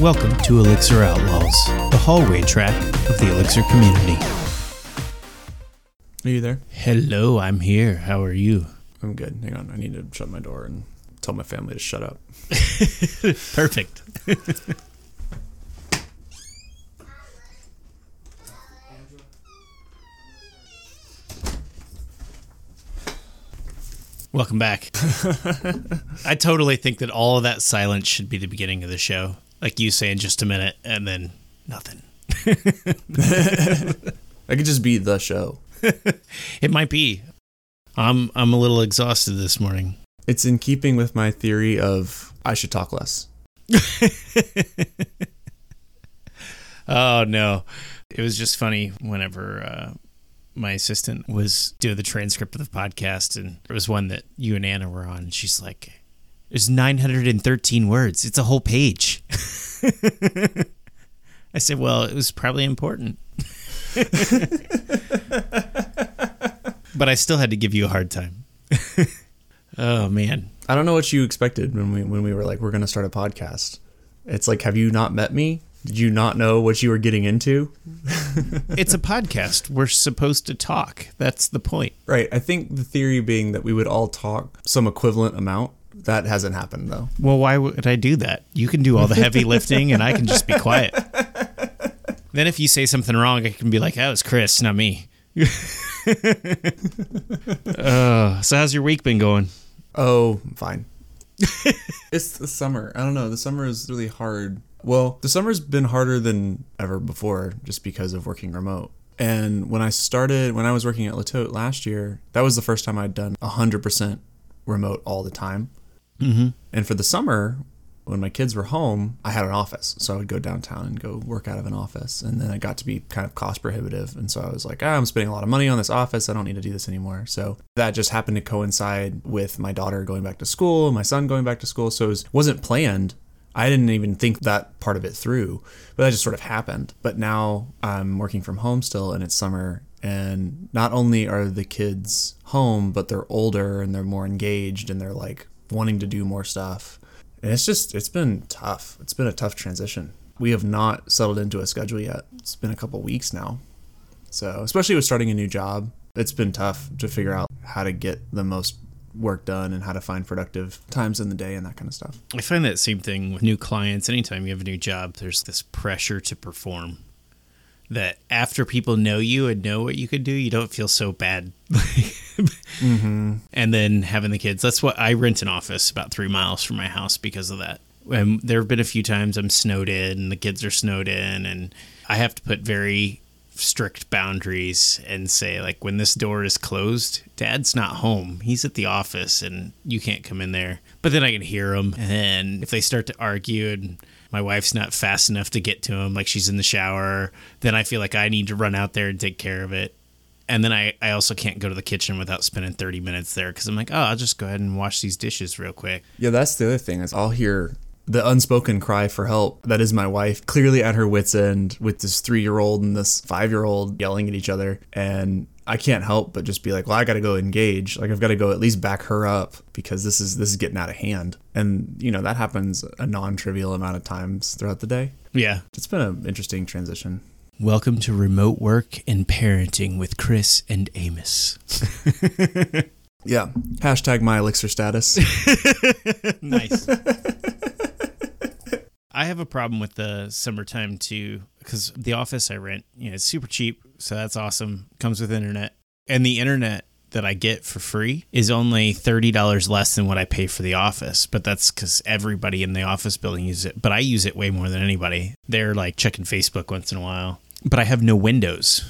Welcome to Elixir Outlaws, the hallway track of the Elixir community. Are you there? Hello, I'm here. How are you? I'm good. Hang on. I need to shut my door and tell my family to shut up. Perfect. Welcome back. I totally think that all of that silence should be the beginning of the show. Like you say in just a minute and then nothing. I could just be the show. It might be. I'm I'm a little exhausted this morning. It's in keeping with my theory of I should talk less. Oh no. It was just funny whenever uh, my assistant was doing the transcript of the podcast and it was one that you and Anna were on and she's like there's 913 words. It's a whole page. I said, "Well, it was probably important." but I still had to give you a hard time. oh man. I don't know what you expected when we when we were like we're going to start a podcast. It's like have you not met me? Did you not know what you were getting into? It's a podcast. We're supposed to talk. That's the point. Right. I think the theory being that we would all talk some equivalent amount. That hasn't happened though. Well, why would I do that? You can do all the heavy lifting and I can just be quiet. Then if you say something wrong, I can be like, that was Chris, not me. uh, so how's your week been going? Oh, fine. it's the summer. I don't know. The summer is really hard. Well, the summer's been harder than ever before just because of working remote. And when I started, when I was working at Le Tote last year, that was the first time I'd done 100% remote all the time. Mm-hmm. And for the summer, when my kids were home, I had an office. So I would go downtown and go work out of an office. And then it got to be kind of cost prohibitive. And so I was like, ah, I'm spending a lot of money on this office. I don't need to do this anymore. So that just happened to coincide with my daughter going back to school, my son going back to school. So it was, wasn't planned. I didn't even think that part of it through, but that just sort of happened. But now I'm working from home still and it's summer. And not only are the kids home, but they're older and they're more engaged and they're like wanting to do more stuff. And it's just, it's been tough. It's been a tough transition. We have not settled into a schedule yet. It's been a couple weeks now. So, especially with starting a new job, it's been tough to figure out how to get the most work done and how to find productive times in the day and that kind of stuff. I find that same thing with new clients. Anytime you have a new job, there's this pressure to perform. That after people know you and know what you could do, you don't feel so bad. Mm-hmm. and then having the kids. That's what I rent an office about three miles from my house because of that. And there have been a few times I'm snowed in, and the kids are snowed in, and I have to put very strict boundaries and say like when this door is closed dad's not home he's at the office and you can't come in there but then i can hear them and if they start to argue and my wife's not fast enough to get to him like she's in the shower then i feel like i need to run out there and take care of it and then I, I also can't go to the kitchen without spending 30 minutes there because I'm like, oh, I'll just go ahead and wash these dishes real quick. Yeah, that's the other thing is I'll hear the unspoken cry for help. That is my wife, clearly at her wits' end with this three year old and this five year old yelling at each other. And I can't help but just be like, well, I got to go engage. Like I've got to go at least back her up because this is this is getting out of hand. And you know that happens a non trivial amount of times throughout the day. Yeah. It's been an interesting transition. Welcome to remote work and parenting with Chris and Amos. Yeah. Hashtag my elixir status. nice. I have a problem with the summertime too because the office I rent, you know, it's super cheap, so that's awesome. Comes with internet, and the internet that I get for free is only thirty dollars less than what I pay for the office. But that's because everybody in the office building uses it. But I use it way more than anybody. They're like checking Facebook once in a while. But I have no windows.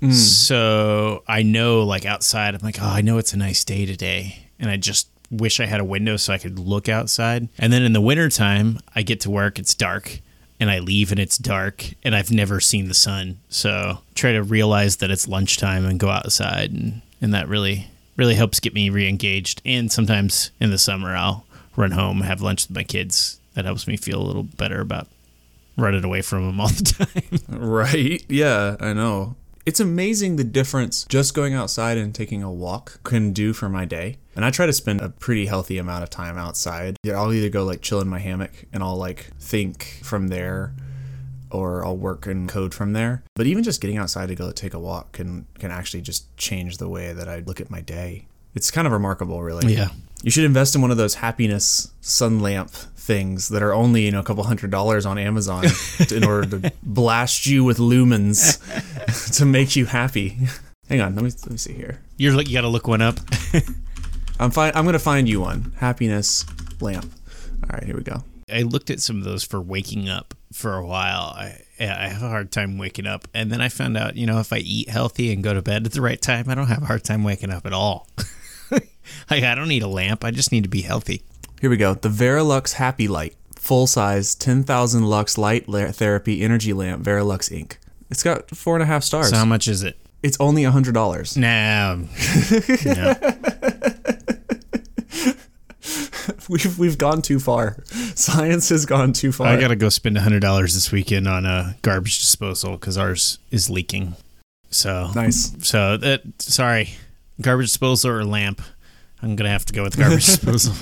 Hmm. So I know, like outside, I'm like, oh, I know it's a nice day today, and I just wish I had a window so I could look outside. And then in the wintertime, I get to work, it's dark, and I leave and it's dark, and I've never seen the sun. So try to realize that it's lunchtime and go outside, and and that really really helps get me re-engaged. And sometimes in the summer, I'll run home, have lunch with my kids. That helps me feel a little better about running away from them all the time. right. Yeah, I know. It's amazing the difference just going outside and taking a walk can do for my day. And I try to spend a pretty healthy amount of time outside. Yeah, I'll either go like chill in my hammock and I'll like think from there or I'll work and code from there. But even just getting outside to go take a walk can can actually just change the way that I look at my day. It's kind of remarkable, really. Yeah. You should invest in one of those happiness sun lamp things that are only, you know, a couple hundred dollars on Amazon in order to blast you with lumens to make you happy. Hang on, let me let me see here. You're like you got to look one up. I'm fine. I'm gonna find you one happiness lamp. All right, here we go. I looked at some of those for waking up for a while. I I have a hard time waking up, and then I found out, you know, if I eat healthy and go to bed at the right time, I don't have a hard time waking up at all. like I don't need a lamp. I just need to be healthy. Here we go. The Verilux Happy Light, full size, 10,000 lux light therapy energy lamp, Verilux Inc. It's got four and a half stars. So how much is it? it's only a hundred dollars. Nah. no. We've we've gone too far. Science has gone too far. I got to go spend a hundred dollars this weekend on a garbage disposal because ours is leaking. So nice. So that sorry, garbage disposal or lamp. I'm gonna have to go with garbage disposal.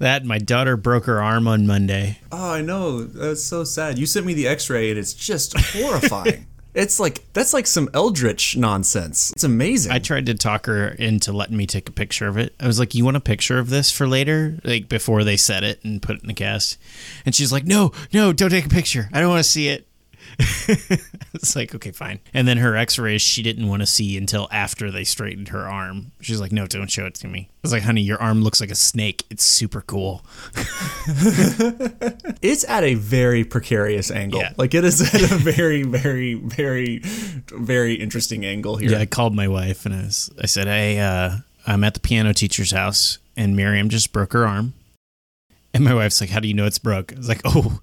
That my daughter broke her arm on Monday. Oh, I know. That's so sad. You sent me the X-ray, and it's just horrifying. it's like that's like some eldritch nonsense. It's amazing. I tried to talk her into letting me take a picture of it. I was like, "You want a picture of this for later, like before they set it and put it in the cast?" And she's like, "No, no, don't take a picture. I don't want to see it." it's like, okay, fine. And then her x-rays she didn't want to see until after they straightened her arm. She's like, no, don't show it to me. I was like, honey, your arm looks like a snake. It's super cool. it's at a very precarious angle. Yeah. Like it is at a very, very, very, very interesting angle here. Yeah, I called my wife and I, was, I said, hey, uh, I'm at the piano teacher's house and Miriam just broke her arm. And my wife's like, how do you know it's broke? I was like, oh,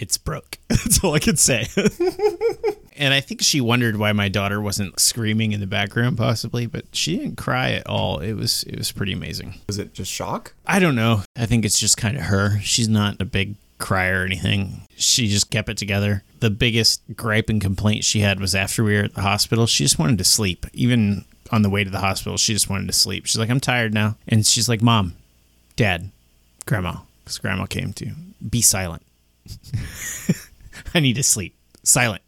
it's broke. That's all I could say. and I think she wondered why my daughter wasn't screaming in the background, possibly, but she didn't cry at all. It was it was pretty amazing. Was it just shock? I don't know. I think it's just kind of her. She's not a big crier or anything. She just kept it together. The biggest gripe and complaint she had was after we were at the hospital. She just wanted to sleep. Even on the way to the hospital, she just wanted to sleep. She's like, I'm tired now. And she's like, Mom, Dad, Grandma, because Grandma came to be silent. I need to sleep. Silent.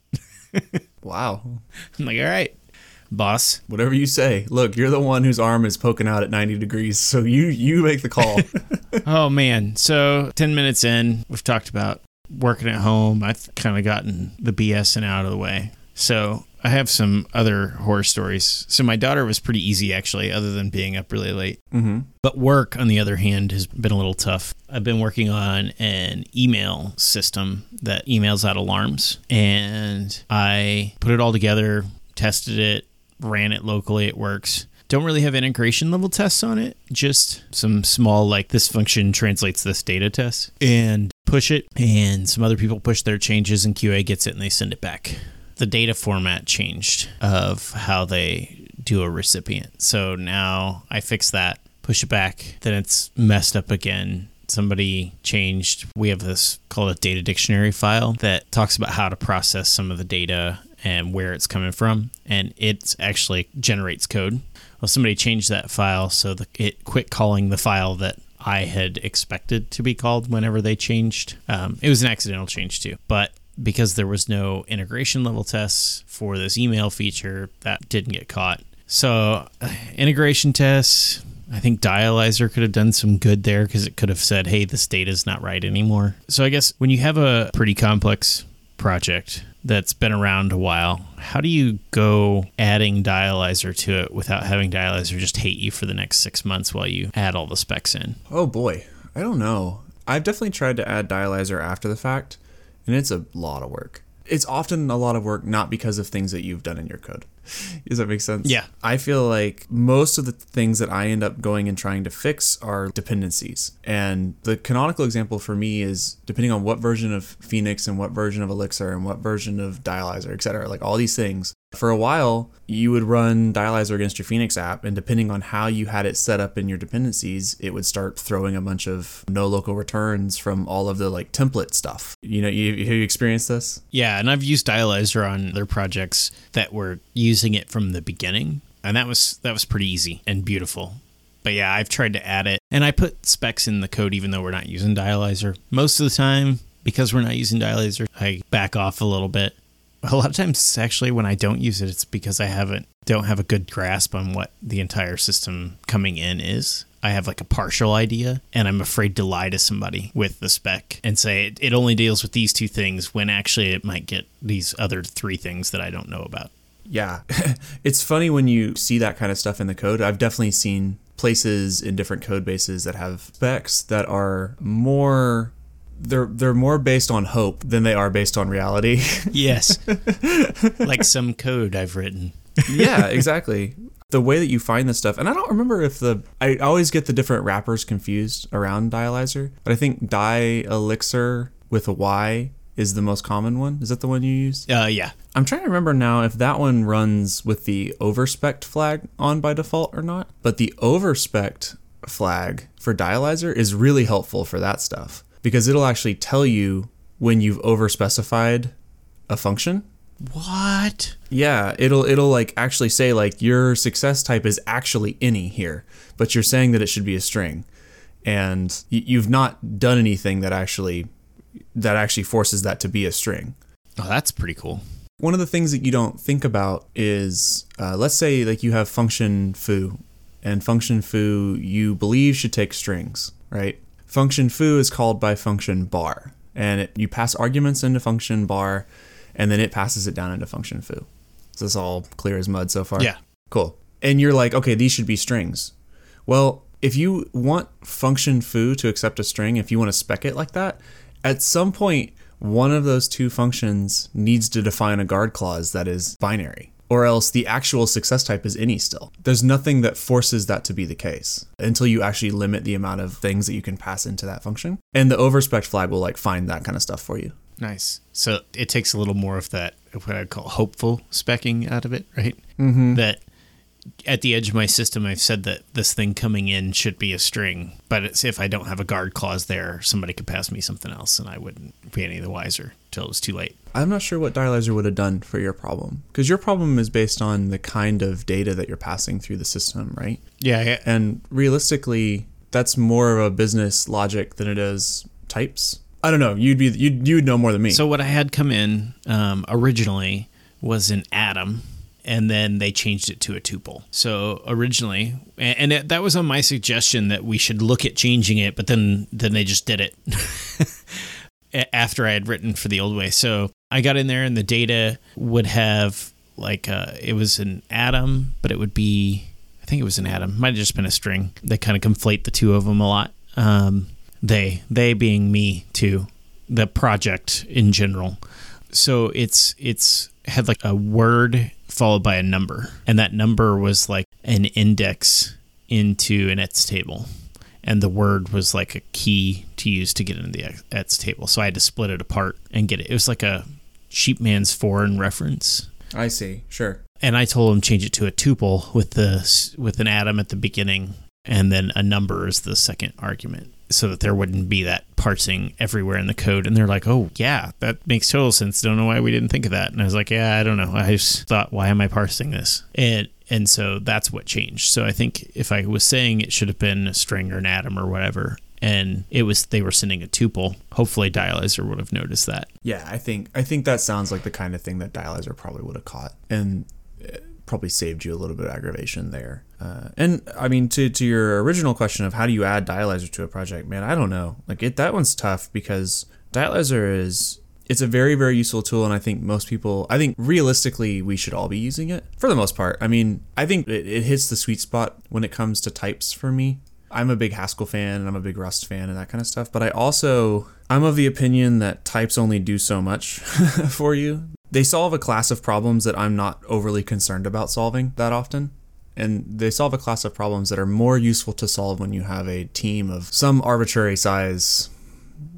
Wow. I'm like, all right, boss. Whatever you say. Look, you're the one whose arm is poking out at 90 degrees, so you you make the call. oh man. So 10 minutes in, we've talked about working at home. I've kind of gotten the BSing out of the way. So I have some other horror stories. So my daughter was pretty easy actually, other than being up really late. mm-hmm. But work, on the other hand, has been a little tough. I've been working on an email system that emails out alarms, and I put it all together, tested it, ran it locally. It works. Don't really have integration level tests on it, just some small, like this function translates this data test, and push it. And some other people push their changes, and QA gets it and they send it back. The data format changed of how they do a recipient. So now I fix that, push it back, then it's messed up again. Somebody changed. We have this called a data dictionary file that talks about how to process some of the data and where it's coming from, and it actually generates code. Well, somebody changed that file so that it quit calling the file that I had expected to be called whenever they changed. Um, it was an accidental change too, but because there was no integration level tests for this email feature, that didn't get caught. So, uh, integration tests, I think Dialyzer could have done some good there because it could have said, hey, this data is not right anymore. So, I guess when you have a pretty complex project that's been around a while, how do you go adding Dialyzer to it without having Dialyzer just hate you for the next six months while you add all the specs in? Oh boy. I don't know. I've definitely tried to add dialyzer after the fact, and it's a lot of work. It's often a lot of work not because of things that you've done in your code. Does that make sense? Yeah. I feel like most of the things that I end up going and trying to fix are dependencies. And the canonical example for me is depending on what version of Phoenix and what version of Elixir and what version of Dialyzer, et cetera, like all these things. For a while, you would run Dialyzer against your Phoenix app, and depending on how you had it set up in your dependencies, it would start throwing a bunch of no local returns from all of the like template stuff. You know, you, you experienced this? Yeah, and I've used Dialyzer on other projects that were using it from the beginning, and that was that was pretty easy and beautiful. But yeah, I've tried to add it, and I put specs in the code even though we're not using Dialyzer. Most of the time, because we're not using Dialyzer, I back off a little bit a lot of times actually when I don't use it, it's because I haven't don't have a good grasp on what the entire system coming in is. I have like a partial idea and I'm afraid to lie to somebody with the spec and say it, it only deals with these two things when actually it might get these other three things that I don't know about. Yeah. it's funny when you see that kind of stuff in the code. I've definitely seen places in different code bases that have specs that are more they're they're more based on hope than they are based on reality. yes. like some code I've written. yeah, exactly. The way that you find this stuff, and I don't remember if the I always get the different wrappers confused around Dialyzer, but I think Dialyxir with a Y is the most common one. Is that the one you use? Uh, yeah. I'm trying to remember now if that one runs with the overspec flag on by default or not. But the overspec flag for Dialyzer is really helpful for that stuff because it'll actually tell you when you've overspecified a function. What? Yeah, it'll it'll like actually say like your success type is actually any here, but you're saying that it should be a string, and you've not done anything that actually that actually forces that to be a string. Oh, that's pretty cool. One of the things that you don't think about is, uh, let's say like you have function foo, and function foo you believe should take strings, right? Function foo is called by function bar, and it, you pass arguments into function bar, and then it passes it down into function foo. Is this all clear as mud so far? Yeah. Cool. And you're like, okay, these should be strings. Well, if you want function foo to accept a string, if you want to spec it like that, at some point, one of those two functions needs to define a guard clause that is binary or else the actual success type is any still. There's nothing that forces that to be the case until you actually limit the amount of things that you can pass into that function. And the overspec flag will like find that kind of stuff for you. Nice. So it takes a little more of that, what I call hopeful specking out of it, right? Mm-hmm. That at the edge of my system, I've said that this thing coming in should be a string, but it's if I don't have a guard clause there, somebody could pass me something else and I wouldn't be any the wiser till it was too late. I'm not sure what Dialyzer would have done for your problem because your problem is based on the kind of data that you're passing through the system, right? Yeah, yeah. And realistically, that's more of a business logic than it is types. I don't know. You'd be you'd you'd know more than me. So what I had come in um, originally was an atom, and then they changed it to a tuple. So originally, and, it, that was on my suggestion that we should look at changing it, but then then they just did it after I had written for the old way. So I got in there, and the data would have like uh, it was an atom, but it would be I think it was an atom. Might have just been a string. They kind of conflate the two of them a lot. Um, they they being me too, the project in general. So it's it's had like a word followed by a number, and that number was like an index into an ets table and the word was like a key to use to get into the ets table. So I had to split it apart and get it. It was like a sheepman's foreign reference. I see. Sure. And I told him change it to a tuple with the with an atom at the beginning and then a number is the second argument so that there wouldn't be that parsing everywhere in the code. And they're like, oh, yeah, that makes total sense. Don't know why we didn't think of that. And I was like, yeah, I don't know. I just thought, why am I parsing this? And and so that's what changed. So I think if I was saying it should have been a string or an atom or whatever, and it was they were sending a tuple, hopefully Dialyzer would have noticed that. Yeah, I think I think that sounds like the kind of thing that Dialyzer probably would have caught. And probably saved you a little bit of aggravation there. Uh, and I mean, to to your original question of how do you add Dialyzer to a project, man, I don't know. Like it, that one's tough because Dialyzer is it's a very very useful tool, and I think most people, I think realistically, we should all be using it for the most part. I mean, I think it, it hits the sweet spot when it comes to types for me. I'm a big Haskell fan and I'm a big Rust fan and that kind of stuff. But I also I'm of the opinion that types only do so much for you they solve a class of problems that I'm not overly concerned about solving that often. And they solve a class of problems that are more useful to solve when you have a team of some arbitrary size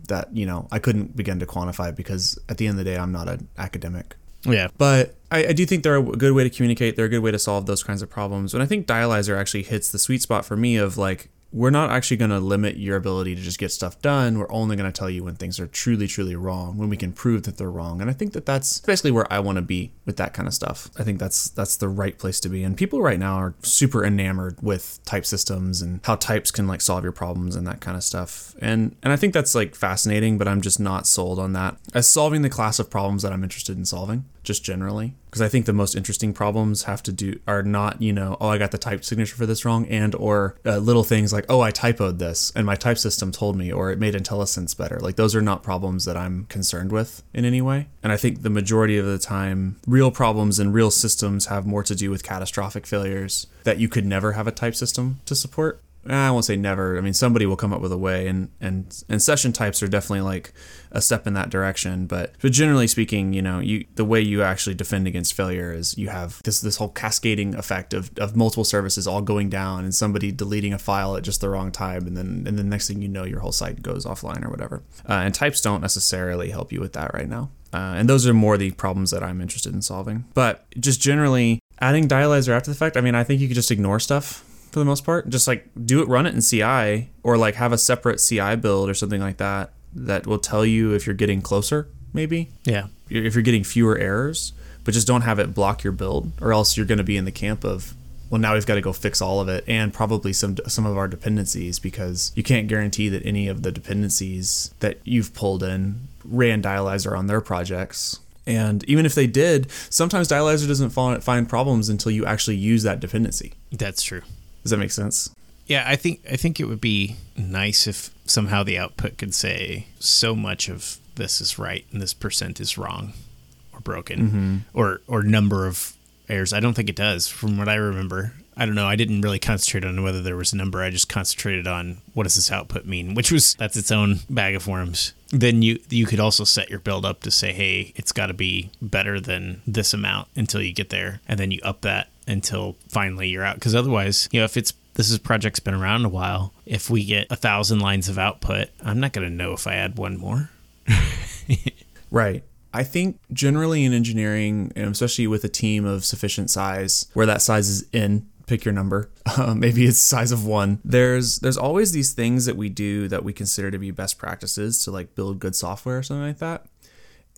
that, you know, I couldn't begin to quantify because at the end of the day, I'm not an academic. Yeah. But I, I do think they're a good way to communicate. They're a good way to solve those kinds of problems. And I think Dialyzer actually hits the sweet spot for me of like, we're not actually going to limit your ability to just get stuff done. We're only going to tell you when things are truly, truly wrong, when we can prove that they're wrong. And I think that that's basically where I want to be with that kind of stuff. I think that's that's the right place to be. And people right now are super enamored with type systems and how types can like solve your problems and that kind of stuff. And and I think that's like fascinating, but I'm just not sold on that as solving the class of problems that I'm interested in solving just generally because i think the most interesting problems have to do are not you know oh i got the type signature for this wrong and or uh, little things like oh i typoed this and my type system told me or it made intellisense better. Like those are not problems that i'm concerned with in any way. And i think the majority of the time real problems and real systems have more to do with catastrophic failures that you could never have a type system to support I won't say never. I mean, somebody will come up with a way, and and and session types are definitely like a step in that direction. But but generally speaking, you know, you the way you actually defend against failure is you have this this whole cascading effect of, of multiple services all going down, and somebody deleting a file at just the wrong time, and then and the next thing you know, your whole site goes offline or whatever. Uh, and types don't necessarily help you with that right now. Uh, and those are more the problems that I'm interested in solving. But just generally, adding dialyzer after the fact, I mean, I think you could just ignore stuff for the most part. Just like do it, run it in CI, or like have a separate CI build or something like that that will tell you if you're getting closer, maybe. Yeah. If you're getting fewer errors, but just don't have it block your build, or else you're going to be in the camp of well now we've got to go fix all of it and probably some some of our dependencies because you can't guarantee that any of the dependencies that you've pulled in ran dialyzer on their projects and even if they did sometimes dialyzer doesn't find problems until you actually use that dependency that's true does that make sense? Yeah, I think I think it would be nice if somehow the output could say so much of this is right and this percent is wrong or broken mm-hmm. or or number of errors. I don't think it does from what I remember. I don't know. I didn't really concentrate on whether there was a number. I just concentrated on what does this output mean, which was that's its own bag of worms. Then you you could also set your build up to say, hey, it's got to be better than this amount until you get there, and then you up that until finally you're out. Because otherwise, you know, if it's this is project's been around a while, if we get a thousand lines of output, I'm not going to know if I add one more. right. I think generally in engineering, and especially with a team of sufficient size, where that size is in, pick your number. Uh, maybe it's size of one. There's there's always these things that we do that we consider to be best practices to like build good software or something like that.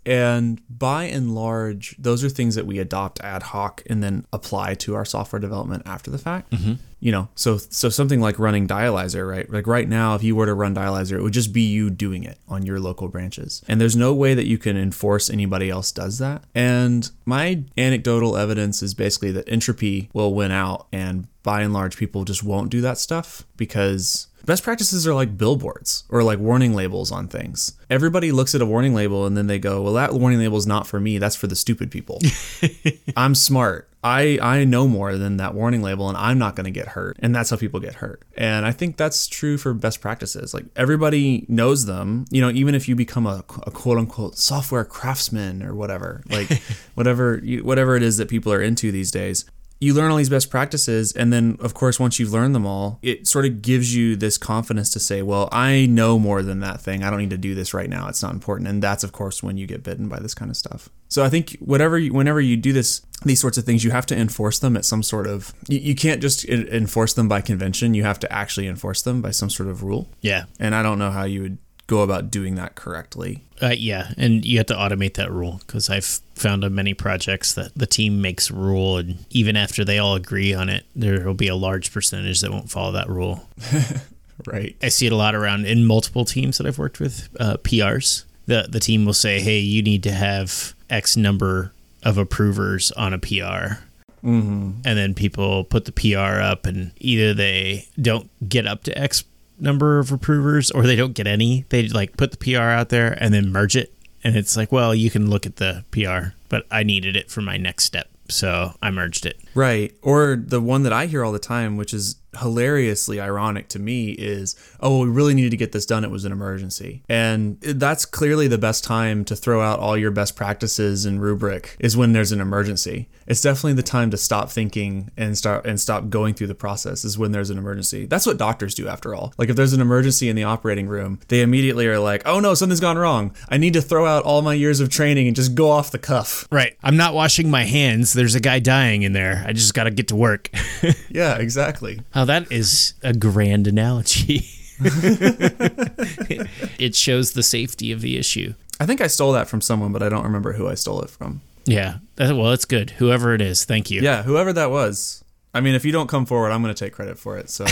And by and large, those are things that we adopt ad hoc and then apply to our software development after the fact. Mm-hmm. You know, so so something like running Dialyzer, right? Like right now, if you were to run Dialyzer, it would just be you doing it on your local branches, and there's no way that you can enforce anybody else does that. And my anecdotal evidence is basically that entropy will win out, and by and large, people just won't do that stuff because Best practices are like billboards or like warning labels on things. Everybody looks at a warning label and then they go, "Well, that warning label is not for me. That's for the stupid people." I'm smart. I I know more than that warning label and I'm not going to get hurt. And that's how people get hurt. And I think that's true for best practices. Like everybody knows them, you know, even if you become a, a quote unquote software craftsman or whatever, like whatever whatever it is that people are into these days you learn all these best practices and then of course once you've learned them all it sort of gives you this confidence to say well i know more than that thing. I don't need to do this right now. It's not important. And that's of course when you get bitten by this kind of stuff. So i think whatever you, whenever you do this these sorts of things you have to enforce them at some sort of you, you can't just enforce them by convention. You have to actually enforce them by some sort of rule. Yeah. And i don't know how you would go about doing that correctly. Uh, yeah, and you have to automate that rule because I've found on many projects that the team makes rule, and even after they all agree on it, there will be a large percentage that won't follow that rule. right. I see it a lot around in multiple teams that I've worked with. Uh, PRs. The the team will say, "Hey, you need to have X number of approvers on a PR." Mm-hmm. And then people put the PR up, and either they don't get up to X number of approvers or they don't get any. They like put the PR out there and then merge it. And it's like, well, you can look at the PR, but I needed it for my next step. So I merged it. Right. Or the one that I hear all the time, which is hilariously ironic to me is, oh, we really needed to get this done. It was an emergency. And that's clearly the best time to throw out all your best practices and rubric is when there's an emergency. It's definitely the time to stop thinking and start and stop going through the process is when there's an emergency. That's what doctors do after all. Like if there's an emergency in the operating room, they immediately are like, "Oh no, something's gone wrong. I need to throw out all my years of training and just go off the cuff." Right. I'm not washing my hands. There's a guy dying in there. I just got to get to work. Yeah, exactly. Oh, that is a grand analogy. it shows the safety of the issue. I think I stole that from someone, but I don't remember who I stole it from. Yeah. Well, it's good. Whoever it is, thank you. Yeah, whoever that was. I mean, if you don't come forward, I'm going to take credit for it. So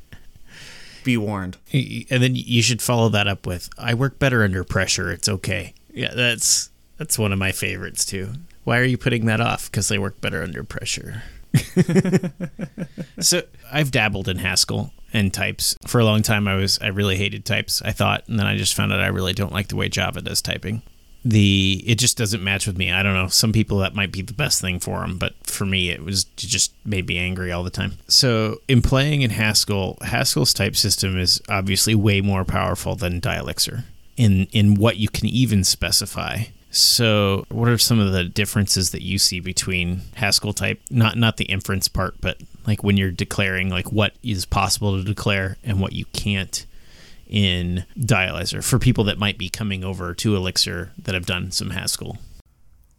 be warned. And then you should follow that up with I work better under pressure. It's okay. Yeah, that's that's one of my favorites too. Why are you putting that off? Because I work better under pressure. so I've dabbled in Haskell and types for a long time. I was I really hated types. I thought, and then I just found out I really don't like the way Java does typing. The it just doesn't match with me. I don't know. Some people that might be the best thing for them, but for me, it was it just made me angry all the time. So in playing in Haskell, Haskell's type system is obviously way more powerful than Dialixer in in what you can even specify. So, what are some of the differences that you see between Haskell type, not not the inference part, but like when you're declaring like what is possible to declare and what you can't in Dialyzer for people that might be coming over to Elixir that have done some Haskell?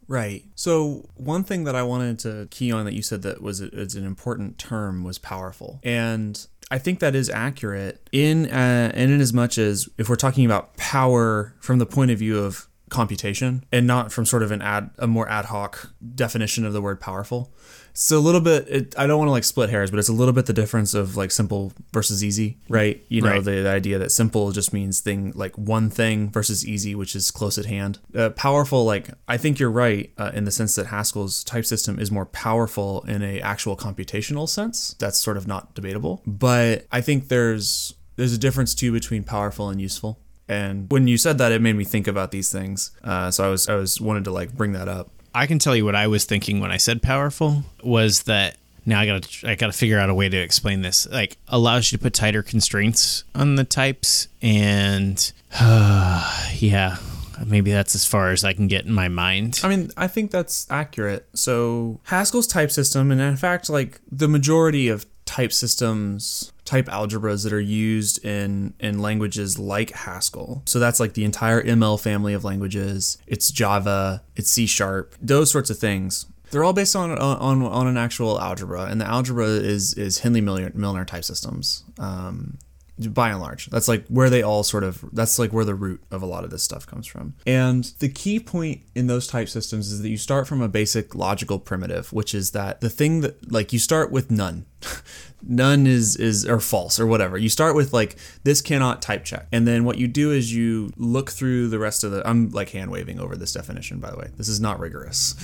Right. So one thing that I wanted to key on that you said that was is an important term was powerful, and I think that is accurate in uh, in as much as if we're talking about power from the point of view of computation and not from sort of an ad a more ad hoc definition of the word powerful. It's a little bit. It, I don't want to like split hairs, but it's a little bit the difference of like simple versus easy, right? You know, Right. the, the idea that simple just means thing like one thing versus easy, which is close at hand. Uh, powerful, like I think you're right uh, in the sense that Haskell's type system is more powerful in a actual computational sense. That's sort of not debatable, but I think there's there's a difference too between powerful and useful. And when you said that, it made me think about these things. Uh, so I was I was wanted to like bring that up. I can tell you what I was thinking when I said powerful was that now I gotta I gotta figure out a way to explain this. Like allows you to put tighter constraints on the types, and yeah, maybe that's as far as I can get in my mind. I mean, I think that's accurate. So Haskell's type system, and in fact, like the majority of type systems, type algebras that are used in in languages like Haskell. So that's like the entire ML family of languages. It's Java, it's C sharp, those sorts of things. They're all based on on on an actual algebra, and the algebra is is Hindley Milner, Milner type systems. Um, by and large that's like where they all sort of that's like where the root of a lot of this stuff comes from and the key point in those type systems is that you start from a basic logical primitive which is that the thing that like you start with none none is is or false or whatever. You start with like this cannot type check. And then what you do is you look through the rest of the i'm like hand waving over this definition by the way. This is not rigorous.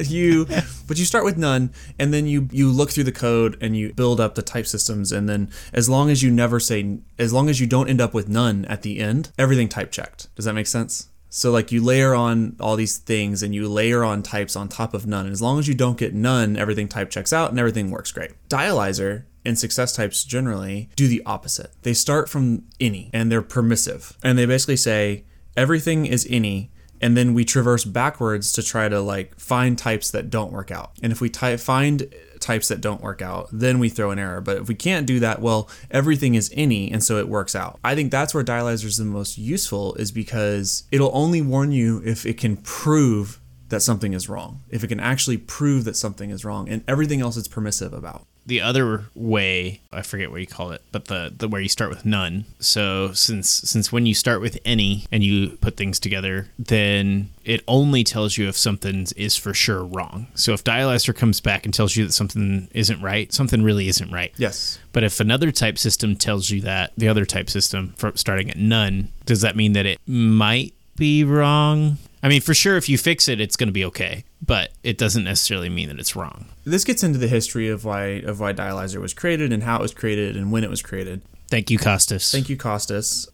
You but you start with none and then you you look through the code and you build up the type systems. And then as long as you never say as long as you don't end up with none at the end everything type checked. Does that make sense so like you layer on all these things and you layer on types on top of none. And as long as you don't get none everything type checks out and everything works great. Dialyzer and success types generally do the opposite. They start from any and they're permissive. And they basically say everything is any and then we traverse backwards to try to like find types that don't work out. And if we type find types that don't work out, then we throw an error. But if we can't do that, well, everything is any, and so it works out. I think that's where dialyzer is the most useful, is because it'll only warn you if it can prove that something is wrong. If it can actually prove that something is wrong, and everything else it's permissive about. The other way i forget what you call it but the, the where you start with none. So since since when you start with any and you put things together then it only tells you if something is for sure wrong. So if dialyzer comes back and tells you that something isn't right something really isn't right. Yes. but if another type system tells you that the other type system for starting at none does that mean that it might be wrong? I mean for sure if you fix it it's going to be okay but it doesn't necessarily mean that it's wrong this gets into the history of why of why dialyzer was created and how it was created and when it was created. Thank you, Kostis. Thank you, Kostis.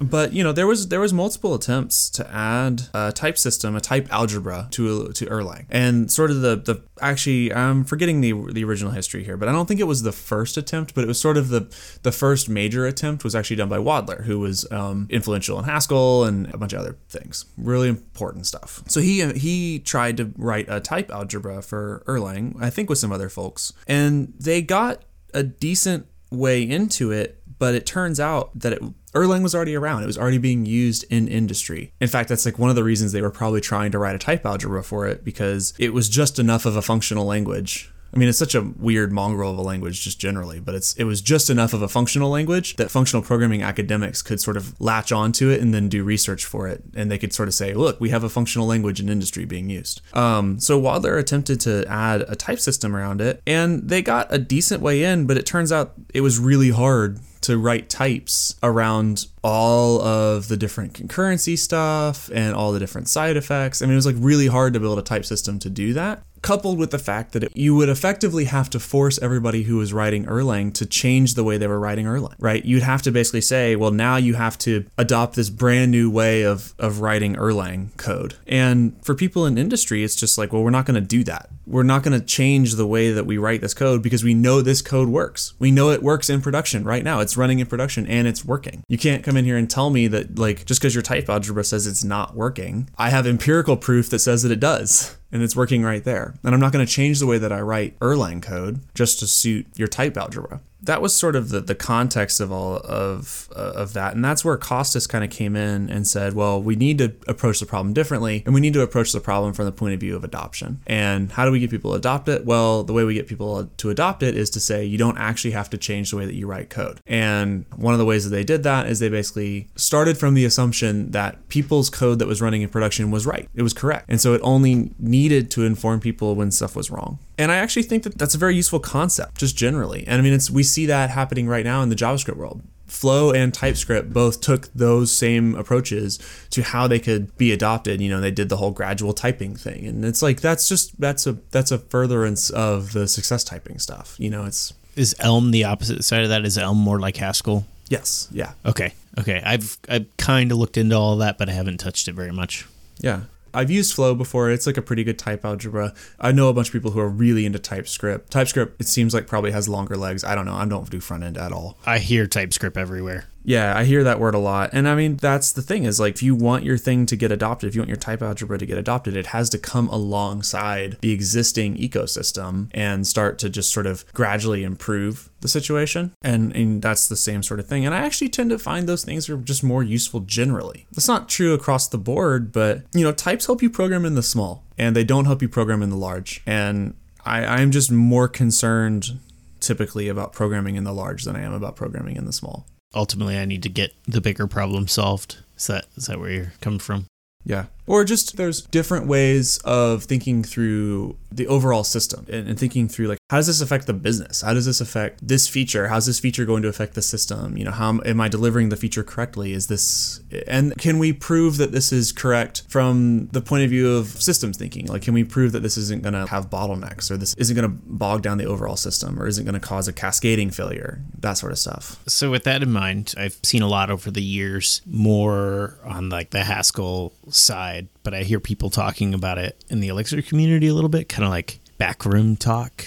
but you know there was there was multiple attempts to add a type system, a type algebra to to Erlang, and sort of the the actually I'm forgetting the the original history here, but I don't think it was the first attempt, but it was sort of the the first major attempt was actually done by Wadler, who was um, influential in Haskell and a bunch of other things, really important stuff. So he he tried to write a type algebra for Erlang, I think with some other folks, and they got a decent way into it, but it turns out that it, Erlang was already around. It was already being used in industry. In fact, that's like one of the reasons they were probably trying to write a type algebra for it because it was just enough of a functional language I mean, it's such a weird mongrel of a language just generally, but it's it was just enough of a functional language that functional programming academics could sort of latch onto it and then do research for it, and they could sort of say, look, we have a functional language in industry being used. Um, so Wadler attempted to add a type system around it, and they got a decent way in, but it turns out it was really hard to write types around all of the different concurrency stuff and all the different side effects. I mean, it was like really hard to build a type system to do that coupled with the fact that it, you would effectively have to force everybody who was writing Erlang to change the way they were writing Erlang, right? You'd have to basically say, well, now you have to adopt this brand new way of, of writing Erlang code. And for people in industry, it's just like, well, we're not going to do that. We're not going to change the way that we write this code because we know this code works. We know it works in production right now. It's running in production and it's working. You can't come in here and tell me that, like, just because your type algebra says it's not working, I have empirical proof that says that it does and it's working right there. And I'm not going to change the way that I write Erlang code just to suit your type algebra that was sort of the, the context of all of uh, of that. And that's where kostis kind of came in and said well we need to approach the problem differently and we need to approach the problem from the point of view of adoption. And how do we get people to adopt it? Well the way we get people to adopt it is to say you don't actually have to change the way that you write code. And one of the ways that they did that is they basically started from the assumption that people's code that was running in production was right. It was correct. And so it only needed to inform people when stuff was wrong. And i actually think that that's a very useful concept just generally. And i mean it's we see that happening right now in the JavaScript world. Flow and TypeScript both took those same approaches to how they could be adopted. You know, they did the whole gradual typing thing, and it's like that's just that's a that's a furtherance of the success typing stuff. You know, it's is Elm the opposite side of that? Is Elm more like Haskell? Yes. Yeah. Okay. Okay. I've I've kind of looked into all that, but I haven't touched it very much. Yeah. I've used Flow before. It's like a pretty good type algebra. I know a bunch of people who are really into TypeScript. TypeScript, it seems like probably has longer legs. I don't know. I don't do front end at all. I hear TypeScript everywhere. Yeah, I hear that word a lot. And I mean, that's the thing is like if you want your thing to get adopted, if you want your type algebra to get adopted, it has to come alongside the existing ecosystem and start to just sort of gradually improve the situation. And, and that's the same sort of thing. And I actually tend to find those things are just more useful generally. That's not true across the board, but you know, types help you program in the small and they don't help you program in the large. And I, I'm just more concerned typically about programming in the large than I am about programming in the small ultimately I need to get the bigger problem solved. Is that is that where you're coming from? Yeah. Or just there's different ways of thinking through the overall system and, and, thinking through like how does this affect the business? How does this affect this feature? How's this feature going to affect the system? You know, how am I delivering the feature correctly? Is this and can we prove that this is correct from the point of view of systems thinking? Like can we prove that this isn't going to have bottlenecks or this isn't going to bog down the overall system or isn't going to cause a cascading failure? That sort of stuff. So with that in mind, I've seen a lot over the years more on like the Haskell but I hear people talking about it in the Elixir community a little bit, kind of like backroom talk,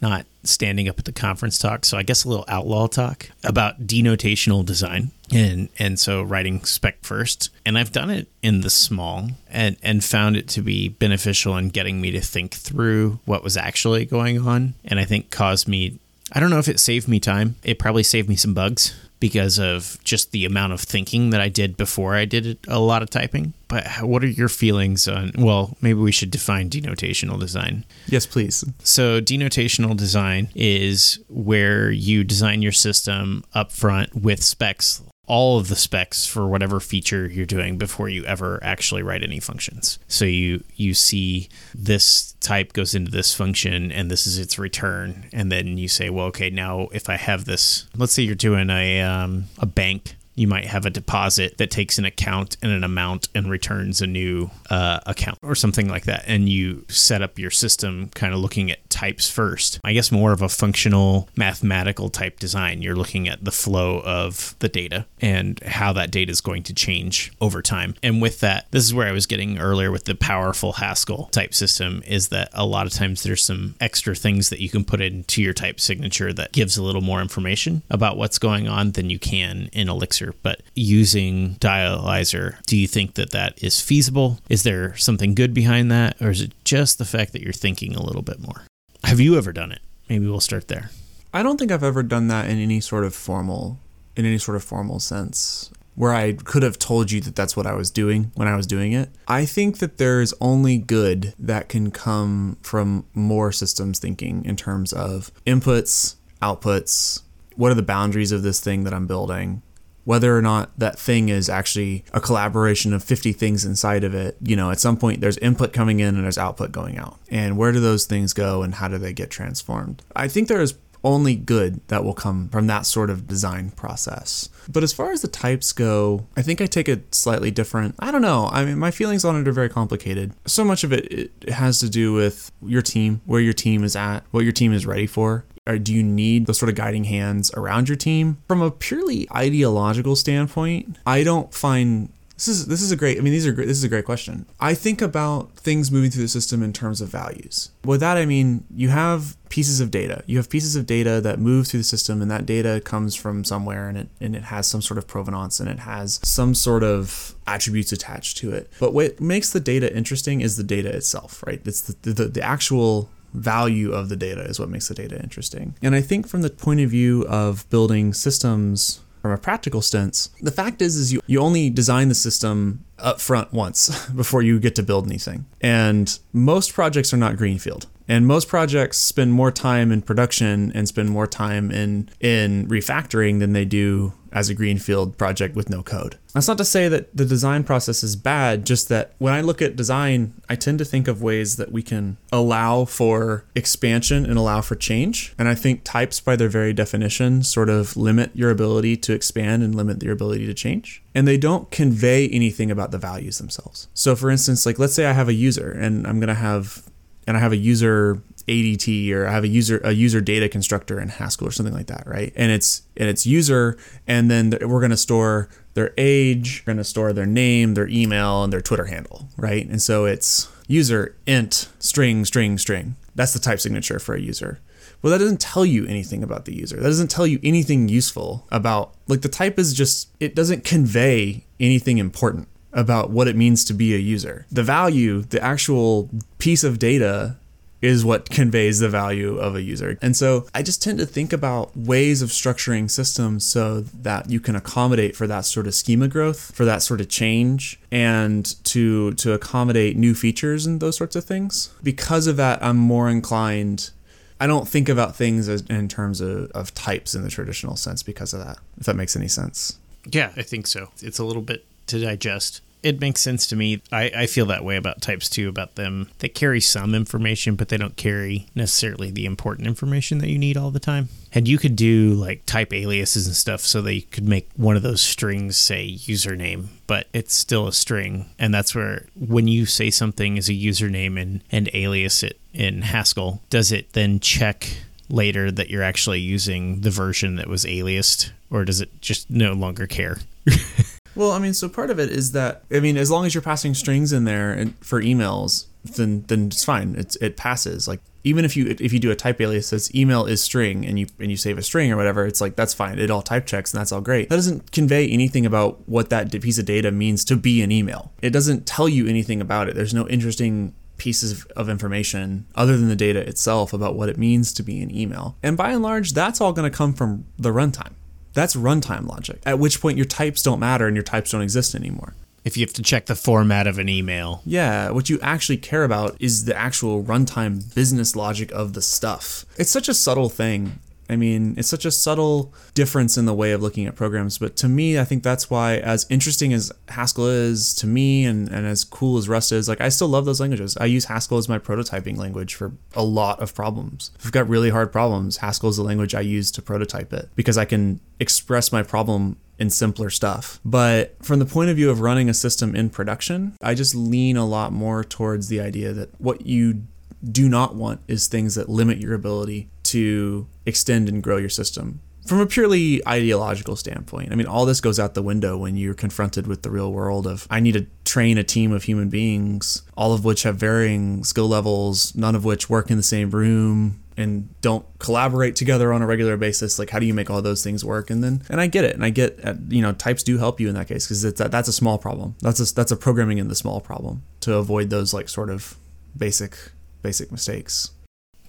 not standing up at the conference talk. So I guess a little outlaw talk about denotational design and and so writing spec first. And I've done it in the small and and found it to be beneficial in getting me to think through what was actually going on and I think caused me I don't know if it saved me time. It probably saved me some bugs because of just the amount of thinking that I did before I did a lot of typing. But what are your feelings on? Well, maybe we should define denotational design. Yes, please. So, denotational design is where you design your system up front with specs all of the specs for whatever feature you're doing before you ever actually write any functions. So you you see this type goes into this function and this is its return, and then you say, well, okay, now if I have this, let's say you're doing a um, a bank You might have a deposit that takes an account and an amount and returns a new uh, account or something like that. And you set up your system kind of looking at types first. I guess more of a functional mathematical type design. You're looking at the flow of the data and how that data is going to change over time. And with that, this is where I was getting earlier with the powerful Haskell type system is that a lot of times there's some extra things that you can put into your type signature that gives a little more information about what's going on than you can in Elixir. But using Dialyzer, do you think that that is feasible? Is there something good behind that? Or is it just the fact that you're thinking a little bit more? Have you ever done it? Maybe we'll start there. I don't think I've ever done that in any sort of formal in any sort of formal sense where I could have told you that that's what I was doing when I was doing it. I think that there's only good that can come from more systems thinking in terms of inputs, outputs, what are the boundaries of this thing that I'm building? Whether or not that thing is actually a collaboration of 50 things inside of it, you know, at some point there's input coming in and there's output going out. And where do those things go and how do they get transformed? I think there is only good that will come from that sort of design process. But as far as the types go, I think I take it slightly different. I don't know. I mean, my feelings on it are very complicated. So much of it, it has to do with your team, where your team is at, what your team is ready for. Or do you need those sort of guiding hands around your team? From a purely ideological standpoint, I don't find this is this is a great. I mean, these are this is a great question. I think about things moving through the system in terms of values. With that, I mean you have pieces of data. You have pieces of data that move through the system, and that data comes from somewhere, and it and it has some sort of provenance, and it has some sort of attributes attached to it. But what makes the data interesting is the data itself, right? It's the the, the actual value of the data is what makes the data interesting. And I think from the point of view of building systems from a practical sense, the fact is is you, you only design the system up front once before you get to build anything. And most projects are not greenfield. And most projects spend more time in production and spend more time in in refactoring than they do as a greenfield project with no code. That's not to say that the design process is bad, just that when I look at design, I tend to think of ways that we can allow for expansion and allow for change. And I think types, by their very definition, sort of limit your ability to expand and limit your ability to change. And they don't convey anything about the values themselves. So, for instance, like let's say I have a user and I'm going to have and I have a user ADT or I have a user a user data constructor in Haskell or something like that, right? And it's and it's user, and then we're going to store their age, we're going to store their name, their email, and their Twitter handle, right? And so it's user int string string string. That's the type signature for a user. Well, that doesn't tell you anything about the user. That doesn't tell you anything useful about like the type is just it doesn't convey anything important about what it means to be a user. The value, the actual piece of data is what conveys the value of a user. And so I just tend to think about ways of structuring systems so that you can accommodate for that sort of schema growth, for that sort of change, and to to accommodate new features and those sorts of things. Because of that, I'm more inclined I don't think about things as, in terms of, of types in the traditional sense because of that, if that makes any sense. Yeah, I think so. It's a little bit to digest it makes sense to me. I, I feel that way about types too, about them. They carry some information, but they don't carry necessarily the important information that you need all the time. And you could do like type aliases and stuff so you could make one of those strings say username, but it's still a string. And that's where when you say something is a username and, and alias it in Haskell, does it then check later that you're actually using the version that was aliased, or does it just no longer care? Well, I mean, so part of it is that I mean, as long as you're passing strings in there and for emails, then then it's fine. It's it passes. Like even if you if you do a type alias that's email is string and you and you save a string or whatever, it's like that's fine. It all type checks and that's all great. That doesn't convey anything about what that piece of data means to be an email. It doesn't tell you anything about it. There's no interesting pieces of information other than the data itself about what it means to be an email. And by and large, that's all going to come from the runtime. That's runtime logic, at which point your types don't matter and your types don't exist anymore. If you have to check the format of an email. Yeah, what you actually care about is the actual runtime business logic of the stuff. It's such a subtle thing. I mean, it's such a subtle difference in the way of looking at programs. But to me, I think that's why, as interesting as Haskell is to me and, and as cool as Rust is, like I still love those languages. I use Haskell as my prototyping language for a lot of problems. If I've got really hard problems, Haskell is the language I use to prototype it because I can express my problem in simpler stuff. But from the point of view of running a system in production, I just lean a lot more towards the idea that what you do not want is things that limit your ability to extend and grow your system. From a purely ideological standpoint, I mean, all this goes out the window when you're confronted with the real world of I need to train a team of human beings, all of which have varying skill levels, none of which work in the same room, and don't collaborate together on a regular basis. Like how do you make all those things work? And then and i get it and i get uh, you know types do help you in that case because that, that's a small problem. That's a that's a programming in the small problem to avoid those like sort of basic basic mistakes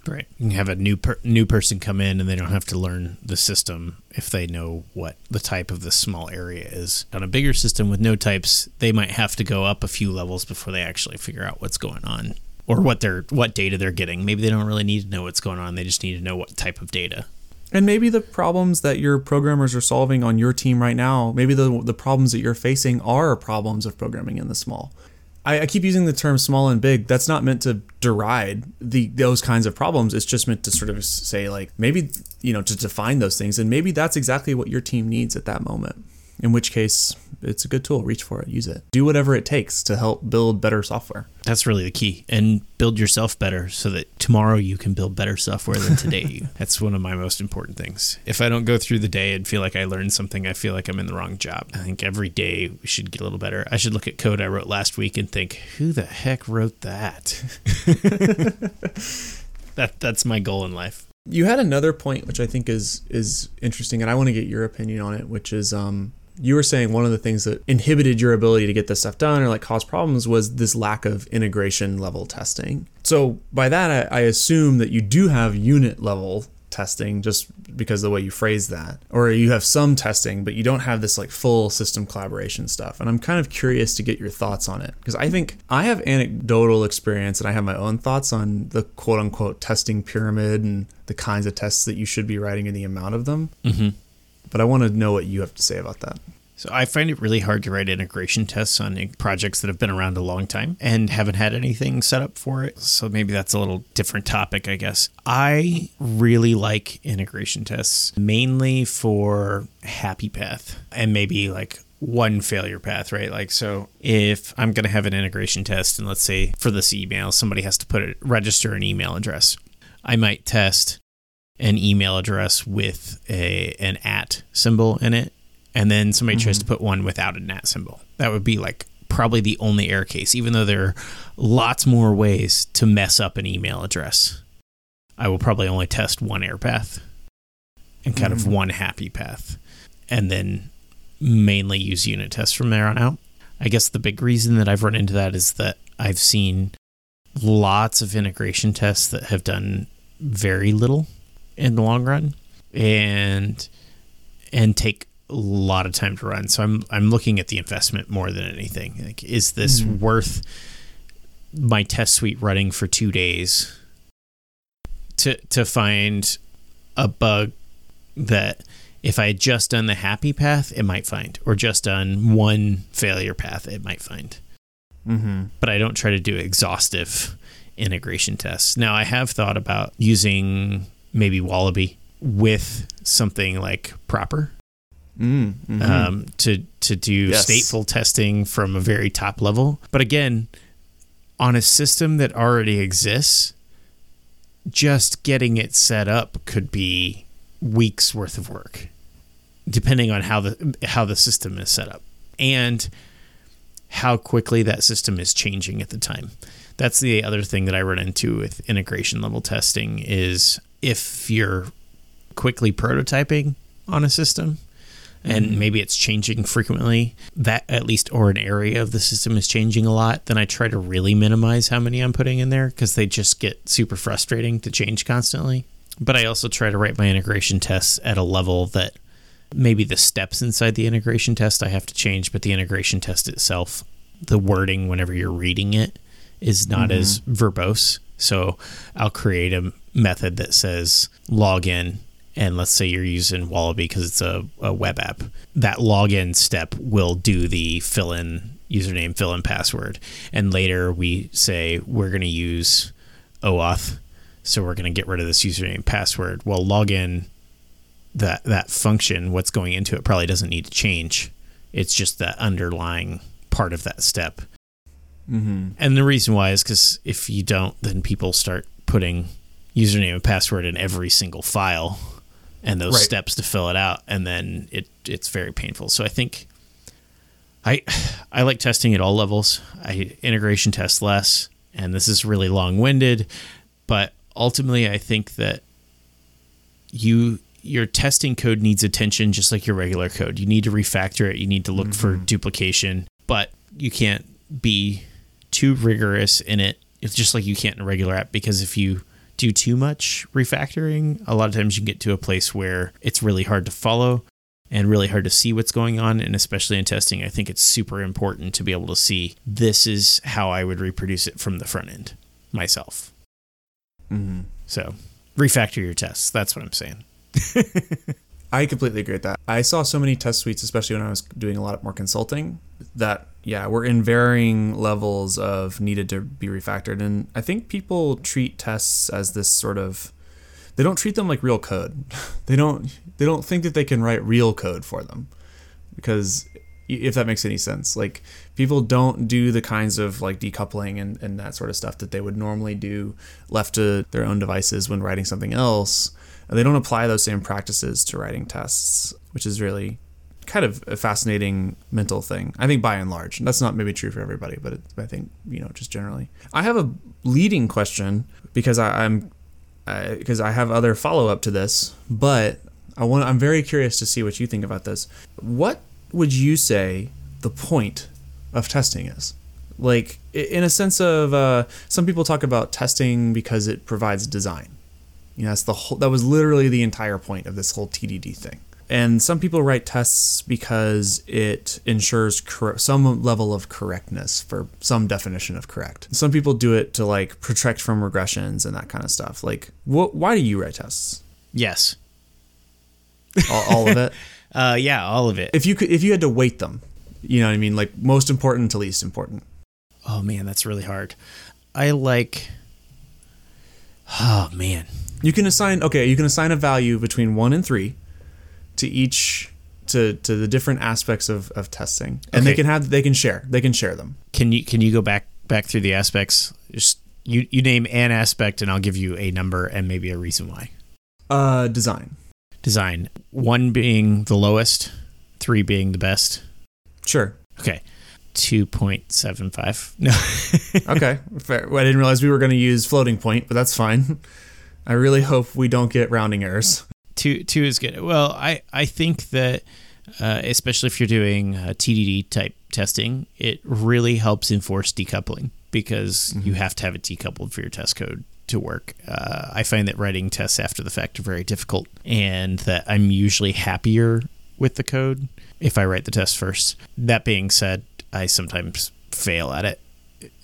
Right. You can have a new per- new person come in and they don't have to learn the system if they know what the type of the small area is. On a bigger system with no types, they might have to go up a few levels before they actually figure out what's going on or what they're what data they're getting. Maybe they don't really need to know what's going on. They just need to know what type of data. And maybe the problems that your programmers are solving on your team right now, maybe the the problems that you're facing are problems of programming in the small. I, I keep using the term small and big. That's not meant to deride the those kinds of problems. It's just meant to sort of say like maybe you know to define those things, and maybe that's exactly what your team needs at that moment. In which case, it's a good tool. Reach for it, use it, do whatever it takes to help build better software. That's really the key. And build yourself better so that tomorrow you can build better software than today. That's one of my most important things. If I don't go through the day and feel like I learned something, I feel like I'm in the wrong job. I think every day we should get a little better. I should look at code I wrote last week and think, who the heck wrote that? that that's my goal in life. You had another point which I think is is interesting and I want to get your opinion on it, which is um you were saying one of the things that inhibited your ability to get this stuff done or like cause problems was this lack of integration level testing. So by that, I, I assume that you do have unit level testing just because the way you phrase that. Or you have some testing but you don't have this like full system collaboration stuff. And i'm kind of curious to get your thoughts on it. Because i think i have anecdotal experience and i have my own thoughts on the quote unquote testing pyramid and the kinds of tests that you should be writing and the amount of them. Mm-hmm but I want to know what you have to say about that. So I find it really hard to write integration tests on projects that have been around a long time and haven't had anything set up for it. So maybe that's a little different topic, I guess. I really like integration tests mainly for happy path and maybe like one failure path, right? Like, so if I'm going to have an integration test, and let's say for this email, somebody has to put it, register an email address, I might test an email address with a an at symbol in it, and then somebody mm-hmm. tries to put one without an at symbol. That would be like probably the only error case, even though there are lots more ways to mess up an email address. I will probably only test one error path and kind mm-hmm. of one happy path, and then mainly use unit tests from there on out. I guess the big reason that I've run into that is that I've seen lots of integration tests that have done very little in the long run and and take a lot of time to run. So I'm I'm looking at the investment more than anything. Like is this mm-hmm. worth my test suite running for 2 days to to find a bug that if I had just done the happy path, it might find, or just done one failure path, it might find. Mm-hmm. But I don't try to do exhaustive integration tests. Now, I have thought about using maybe Wallaby with something like proper mm, mm-hmm. um, to to do yes. stateful testing from a very top level. But again, on a system that already exists, just getting it set up could be weeks worth of work, depending on how the how the system is set up and how quickly that system is changing at the time. That's the other thing that I run into with integration level testing is if you're quickly prototyping on a system and mm-hmm. maybe it's changing frequently that at least or an area of the system is changing a lot then i try to really minimize how many i'm putting in there because they just get super frustrating to change constantly but i also try to write my integration tests at a level that maybe the steps inside the integration test i have to change but the integration test itself the wording whenever you're reading it is not mm-hmm. as verbose so i'll create a method that says login and let's say you're using Wallaby because it's a, a web app, that login step will do the fill in username, fill in password. And later we say we're going to use OAuth. So we're going to get rid of this username password. Well, login that that function, what's going into it, probably doesn't need to change. It's just that underlying part of that step. Mm-hmm. And the reason why is because if you don't, then people start putting username and password in every single file and those Right. steps to fill it out, and then it it's very painful. So I think I I like testing at all levels. I integration test less, and this is really long winded, but ultimately I think that you your testing code needs attention just like your regular code. You need to refactor it. You need to look for duplication, but you can't be too rigorous in it. It's just like you can't in a regular app because if you do too much refactoring, a lot of times you can get to a place where it's really hard to follow and really hard to see what's going on. And especially in testing, I think it's super important to be able to see this is how I would reproduce it from the front end myself. Mm-hmm. So refactor your tests. That's what I'm saying. I completely agree with that. I saw so many test suites, especially when I was doing a lot more consulting, that yeah, we're in varying levels of needed to be refactored. And I think people treat tests as this sort of they don't treat them like real code. they don't they don't think that they can write real code for them. Because if that makes any sense. Like people don't do the kinds of like decoupling and, and that sort of stuff that they would normally do left to their own devices when writing something else. And they don't apply those same practices to writing tests, which is really kind of a fascinating mental thing. I think by and large, and that's not maybe true for everybody, but it, I think you know just generally. I have a leading question because I, I'm because I have other follow up to this, but I want I'm very curious to see what you think about this. What would you say the point of testing is? Like in a sense of uh, some people talk about testing because it provides design. You know, that's the whole. That was literally the entire point of this whole TDD thing. And some people write tests because it ensures cor- some level of correctness for some definition of correct. Some people do it to like protect from regressions and that kind of stuff. Like, wh- why do you write tests? Yes. All, all of it. Uh, yeah, all of it. If you could, if you had to weight them, you know what I mean, like most important to least important. Oh man, that's really hard. I like. Oh man, You can assign okay, you can assign a value between one and three to each to to the different aspects of, of testing. And they can have they can share. They can share them. can you can you go back back through the aspects? Just you you name an aspect, and I'll give you a number and maybe a reason why. Uh design. Design one being the lowest, three being the best. Sure. Okay, two point seven five. No, Okay. Fair. Well, I didn't realize we were going to use floating point, but that's fine. I really hope we don't get rounding errors. Two two is good. Well, I I think that uh, especially if you're doing uh, TDD type testing, it really helps enforce decoupling because you have to have it decoupled for your test code to work. Uh, I find that writing tests after the fact are very difficult, and that I'm usually happier with the code if I write the test first. That being said, I sometimes fail at it,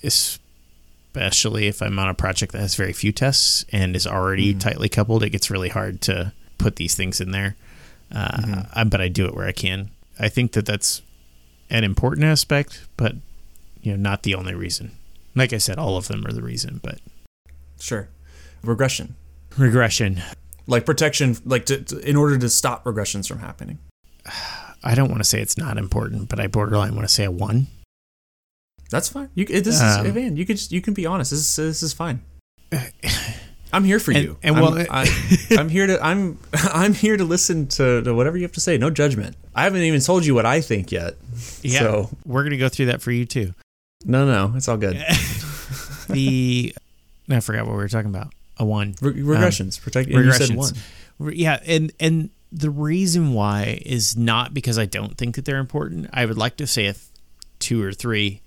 especially if I'm on a project that has very few tests and is already tightly coupled. It gets really hard to put these things in there. Uh, I, but I do it where I can. I think that that's an important aspect, but you know, not the only reason. Like I said, all of them are the reason, but Sure. Regression. regression. Like protection like to, to- in order to stop regressions from happening. I don't want to say it's not important, but I borderline want to say a one. That's fine. You this Um, is man, you can just you can be honest. This is this is fine. I'm here for And- you. and I'm, I, I'm here to I'm I'm here to listen to, to whatever you have to say. No judgment. I haven't even told you what I think yet. Yeah, So we're gonna go through that for you too. no, no, it's all good. The I forgot what we were talking about. A one. Re- regressions. Um, Protect. You said regressions. one. Re- Yeah, and and the reason why is not because I don't think that they're important. I would like to say a two or three,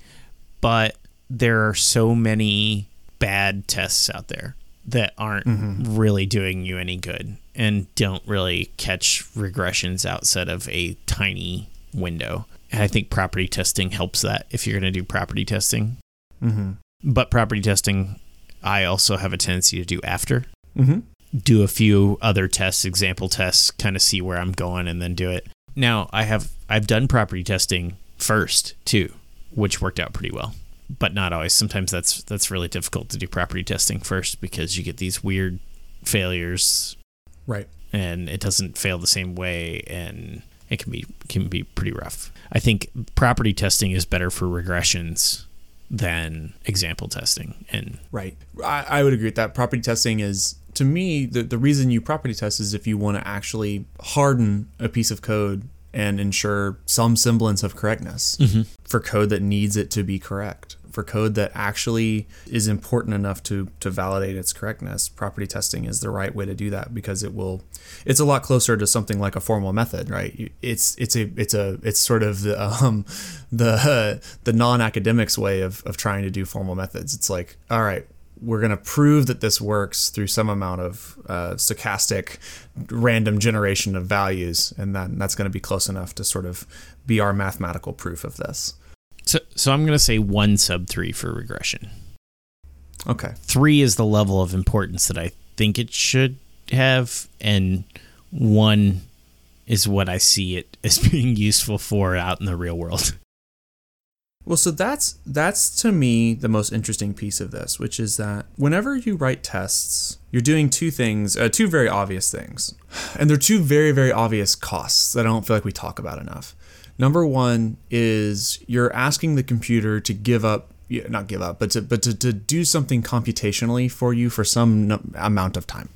but there are so many bad tests out there that aren't really doing you any good and don't really catch regressions outside of a tiny window. And I think property testing helps that if you're going to do property testing. Mm-hmm. But property testing, I also have a tendency to do after Mm-hmm. do a few other tests, example tests, kind of see where I'm going and then do it. Now, I have I've done property testing first too, which worked out pretty well. But not always. Sometimes that's that's really difficult to do property testing first because you get these weird failures Right. and it doesn't fail the same way and it can be can be pretty rough. I think property testing is better for regressions than example testing and Right. I, I would agree with that. Property testing is, to me, the, the reason you property test is if you want to actually harden a piece of code and ensure some semblance of correctness mm-hmm. for code that needs it to be correct. For code that actually is important enough to, to validate its correctness, property testing is the right way to do that because it will. It's a lot closer to something like a formal method, right? It's it's a it's a it's sort of the um, the the non-academics way of, of trying to do formal methods. It's like, all right, we're going to prove that this works through some amount of uh, stochastic random generation of values and then that's going to be close enough to sort of be our mathematical proof of this so so I'm going to say 1 sub 3 for regression. okay 3 is the level of importance that I think it should have and 1 is what I see it as being useful for out in the real world. well so that's that's to me the most interesting piece of this which is that whenever you write tests you're doing two things uh, two very obvious things and they're two very very obvious costs that i don't feel like we talk about enough number one is you're asking the computer to give up, not give up but to but to, to do something computationally for you for some amount of time.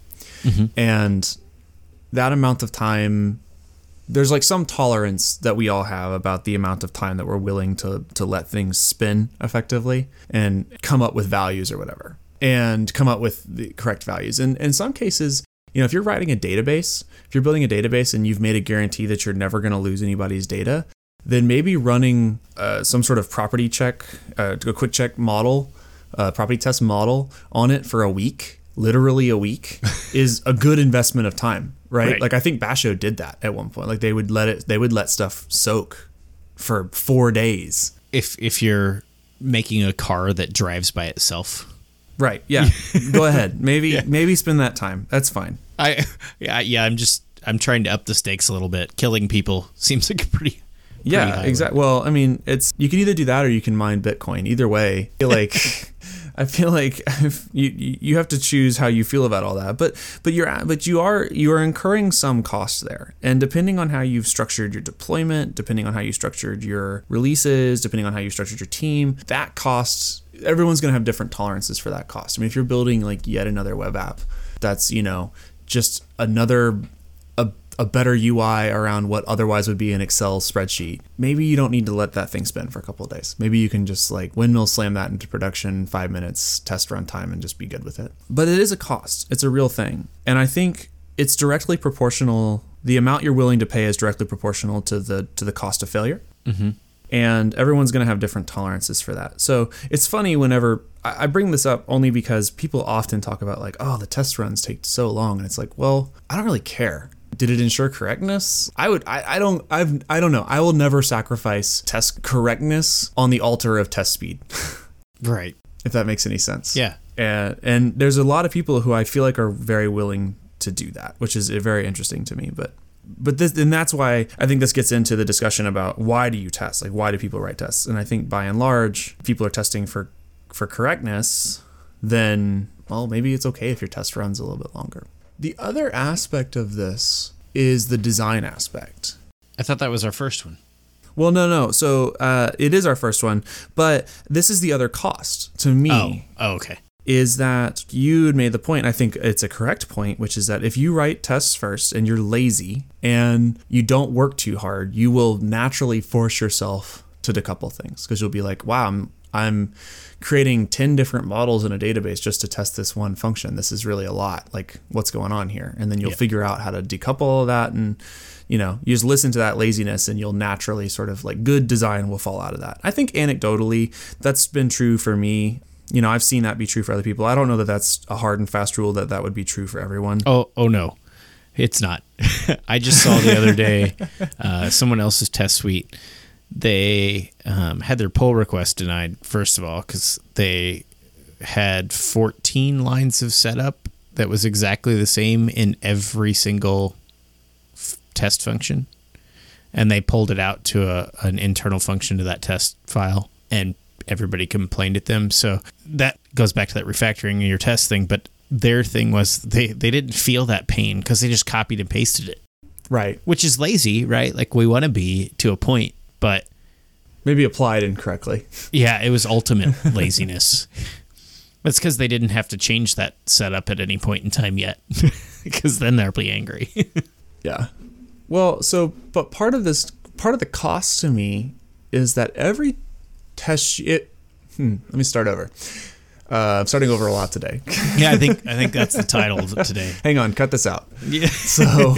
Mm-hmm. And that amount of time there's like some tolerance that we all have about the amount of time that we're willing to to let things spin effectively and come up with values or whatever and come up with the correct values. And in some cases you know if you're writing a database if you're building a database and you've made a guarantee that you're never going to lose anybody's data then maybe running uh, some sort of property check uh, a quick check model uh, property test model on it for a week literally a week is a good investment of time right? Right. like i think basho did that at one point like they would let it they would let stuff soak for four days If if you're making a car that drives by itself. Right yeah go ahead maybe maybe spend that time that's fine I yeah, yeah, I'm just I'm trying to up the stakes a little bit. Killing people seems like a pretty Yeah, exactly. Well, I mean, it's you can either do that or you can mine Bitcoin. Either way, I feel like I feel like you you have to choose how you feel about all that. But but you're but you are you are incurring some costs there, and depending on how you've structured your deployment, depending on how you structured your releases, depending on how you structured your team, that cost everyone's going to have different tolerances for that cost. I mean, if you're building like yet another web app, that's you know just another a, a better UI around what otherwise would be an Excel spreadsheet. Maybe you don't need to let that thing spin for a couple of days. Maybe you can just like windmill slam that into production, five minutes, test run time, and just be good with it. But it is a cost. It's a real thing. And I think it's directly proportional. The amount you're willing to pay is directly proportional to the to the cost of failure mm-hmm. And everyone's going to have different tolerances for that. So it's funny whenever I bring this up only because people often talk about like, oh, the test runs take so long, and it's like, well, I don't really care. Did it ensure correctness? I would. I, I don't. I've. I don't know. I will never sacrifice test correctness on the altar of test speed, right. if that makes any sense. Yeah. And and there's a lot of people who I feel like are very willing to do that, which is uh, very interesting to me. But but this and that's why I think this gets into the discussion about why do you test? Like why do people write tests? And I think by and large, if people are testing for for correctness, then well, maybe it's okay if your test runs a little bit longer. The other aspect of this is the design aspect. I thought that was our first one. Well, no, no. So uh, it is our first one, but this is the other cost to me Oh. Oh, okay. Is that you made the point, I think it's a correct point, which is that if you write tests first and you're lazy and you don't work too hard, you will naturally force yourself to decouple things because you'll be like, wow, I'm, I'm creating 10 different models in a database just to test this one function. This is really a lot. Like, what's going on here? And then you'll Yeah. figure out how to decouple all that. And, you know, you just listen to that laziness and you'll naturally sort of like good design will fall out of that. I think anecdotally, that's been true for me you know, I've seen that be true for other people. I don't know that that's a hard and fast rule that that would be true for everyone. Oh, oh no, it's not. I just saw the other day uh, someone else's test suite. They um, had their pull request denied first of all because they had 14 lines of setup that was exactly the same in every single f- test function, and they pulled it out to a, an internal function to that test file and everybody complained at them. So that goes back to that refactoring and your test thing. But their thing was they they didn't feel that pain because they just copied and pasted it, Right. which is lazy, right? Like we want to be to a point, but Maybe applied incorrectly. yeah, it was ultimate laziness. That's because they didn't have to change that setup at any point in time yet, because then they'll be angry. Yeah. Well, so but part of this part of the cost to me is that every test it hmm, let me start over. Uh, I'm starting over a lot today. yeah, I think I think that's the title today. Hang on, cut this out. Yeah. So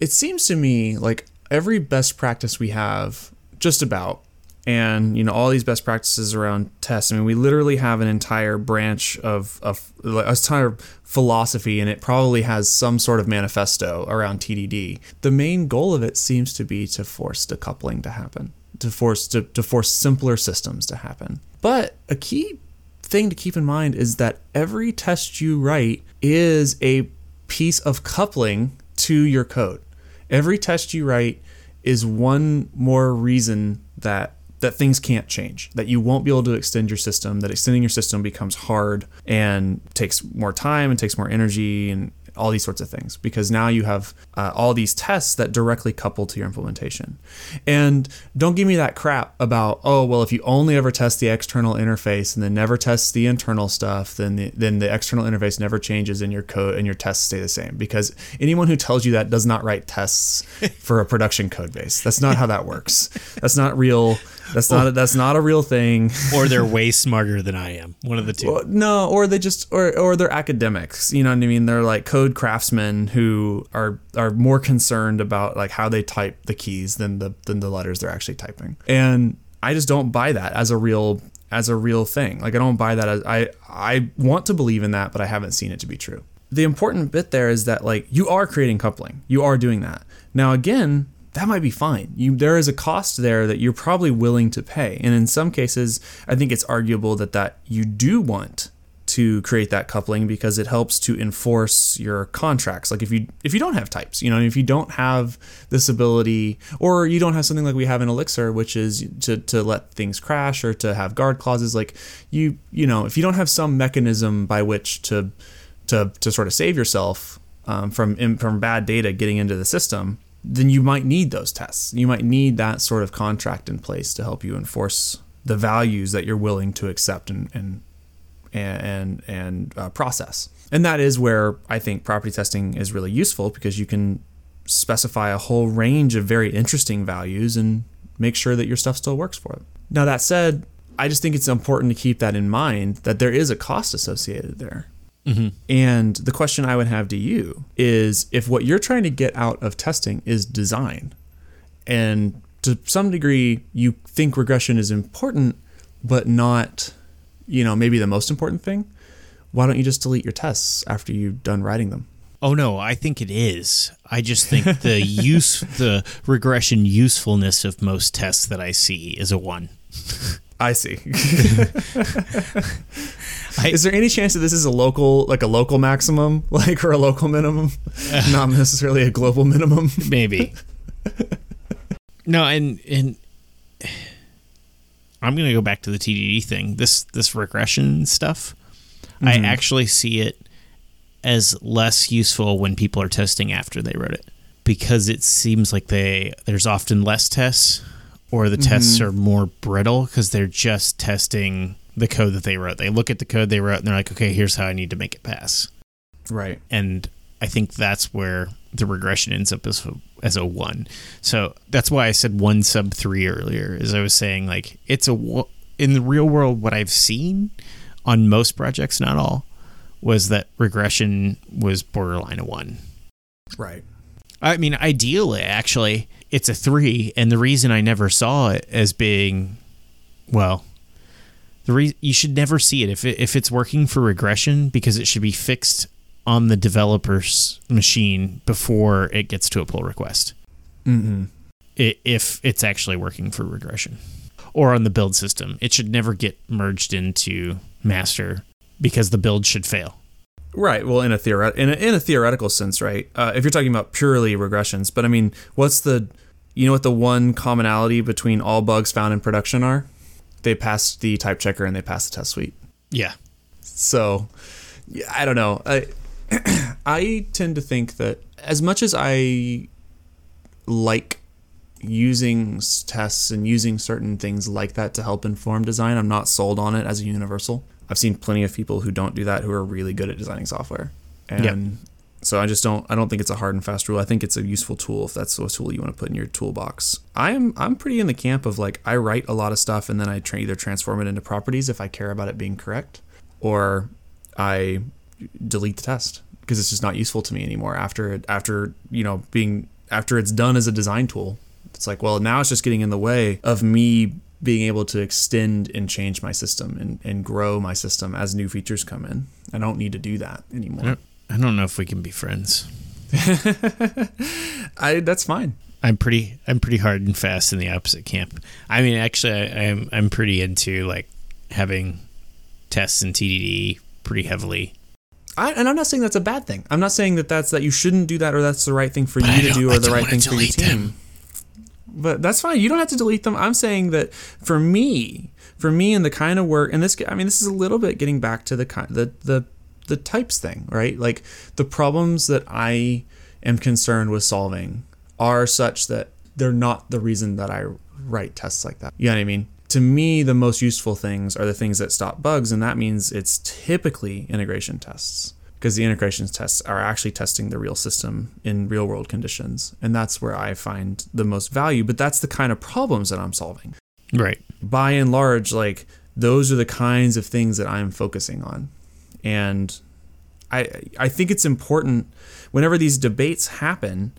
it seems to me like every best practice we have, just about, and you know all these best practices around tests. I mean, we literally have an entire branch of of like, a entire philosophy, and it probably has some sort of manifesto around TDD. The main goal of it seems to be to force decoupling to happen, to force to, to force simpler systems to happen. But a key thing to keep in mind is that every test you write is a piece of coupling to your code. Every test you write is one more reason that that things can't change, that you won't be able to extend your system, that extending your system becomes hard and takes more time and takes more energy and all these sorts of things because now you have uh, all these tests that directly couple to your implementation. And don't give me that crap about oh well if you only ever test the external interface and then never test the internal stuff then the, then the external interface never changes and your code and your tests stay the same because anyone who tells you that does not write tests for a production code base. That's not how that works. That's not real. That's not that's not a real thing. or they're way smarter than I am. One of the two. Well, no, or they just or or they're academics. You know what I mean? They're like code craftsmen who are are more concerned about like how they type the keys than the than the letters they're actually typing. And I just don't buy that as a real as a real thing. Like I don't buy that as I I want to believe in that, but I haven't seen it to be true. The important bit there is that like you are creating coupling. You are doing that. Now again, that might be fine. You there is a cost there that you're probably willing to pay. And in some cases, I think it's arguable that that you do want to create that coupling because it helps to enforce your contracts. Like if you if you don't have types, you know, if you don't have this ability or you don't have something like we have in Elixir which is to to let things crash or to have guard clauses like you you know, if you don't have some mechanism by which to to to sort of save yourself um, from from bad data getting into the system, then you might need those tests. You might need that sort of contract in place to help you enforce the values that you're willing to accept and and and and uh, process. And that is where I think property testing is really useful because you can specify a whole range of very interesting values and make sure that your stuff still works for it. Now that said, I just think it's important to keep that in mind that there is a cost associated there. And the question I would have to you is if what you're trying to get out of testing is design, and to some degree you think regression is important, but not, you know, maybe the most important thing, why don't you just delete your tests after you've done writing them? Oh no, I think it is. I just think the use the regression usefulness of most tests that I see is a one. I see. I- is there any chance that this is a local, like a local maximum, like or a local minimum, not necessarily a global minimum? Maybe. no, and and I'm gonna go back to the TDD thing. This this regression stuff. I mm-hmm. actually see it as less useful when people are testing after they wrote it because it seems like they there's often less tests or the mm-hmm. tests are more brittle because they're just testing the code that they wrote. They look at the code they wrote and they're like, okay, here's how I need to make it pass Right. and I think that's where the regression ends up as a, as a one. So that's why I said one sub three earlier. Is I was saying like it's a in the real world what I've seen on most projects, not all, was that regression was borderline a one. Right. I mean, ideally, actually, it's a three, and the reason I never saw it as being, well, the re- you should never see it if it, if it's working for regression because it should be fixed on the developer's machine before it gets to a pull request. Mm-hmm. I if it's actually working for regression, or on the build system, it should never get merged into master because the build should fail. Right. Well, in a theoret- in a, in a theoretical sense, right? Uh, if you're talking about purely regressions, but I mean, what's the, you know, what the one commonality between all bugs found in production are? They pass the type checker and they pass the test suite. Yeah. So, Yeah, I don't know. I I tend to think that as much as I like using tests and using certain things like that to help inform design, I'm not sold on it as a universal. I've seen plenty of people who don't do that who are really good at designing software. And Yep. so I just don't I don't think it's a hard and fast rule. I think it's a useful tool if that's a tool you want to put in your toolbox. I'm I'm pretty in the camp of like I write a lot of stuff and then I tra- either transform it into properties if I care about it being correct or I delete the test because it's just not useful to me anymore after it after you know being after it's done as a design tool it's like well now it's just getting in the way of me being able to extend and change my system and, and grow my system as new features come in i don't need to do that anymore I don't know if we can be friends. i that's fine I'm pretty I'm pretty hard and fast in the opposite camp. I mean, actually, I, I'm I'm pretty into like having tests in TDD pretty heavily. I, and I'm not saying that's a bad thing. I'm not saying that that's that you shouldn't do that or that's the right thing for But you to don't- do I or the right thing for your team. them. But that's fine. You don't have to delete them. I'm saying that for me, for me and the kind of work, and this, I mean, this is a little bit getting back to the kind, the the the types thing, right? Like the problems that I am concerned with solving are such that they're not the reason that I write tests like that. You know what I mean? To me, the most useful things are the things that stop bugs, and that means it's typically integration tests because the integrations tests are actually testing the real system in real world conditions. And that's where I find the most value. But that's the kind of problems that I'm solving. Right. By and large, like those are the kinds of things that I'm focusing on. And I I think it's important whenever these debates happen,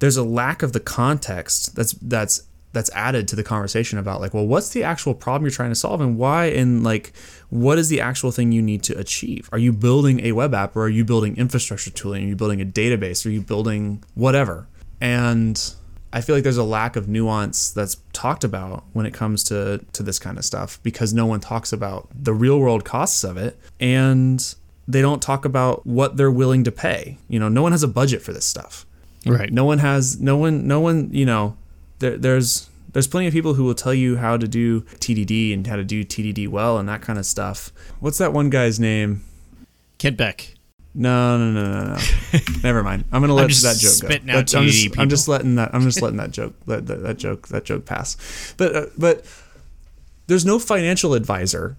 there's a lack of the context that's that's that's added to the conversation about like well what's the actual problem you're trying to solve and why and like what is the actual thing you need to achieve? Are you building a web app or are you building infrastructure tooling? Are you building a database? Are you building whatever? And i feel like there's a lack of nuance that's talked about when it comes to to this kind of stuff because no one talks about the real world costs of it and they don't talk about what they're willing to pay. You know no one has a budget for this stuff. Right. no one has no one no one you know there, there's there's plenty of people who will tell you how to do TDD and how to do TDD well and that kind of stuff. What's that one guy's name? Kent Beck. No, no, no, no, no. Never mind. I'm gonna let just that joke go. That- I'm, just, I'm just letting that. I'm just letting that joke. That, that, that joke. That joke pass. But uh, but there's no financial advisor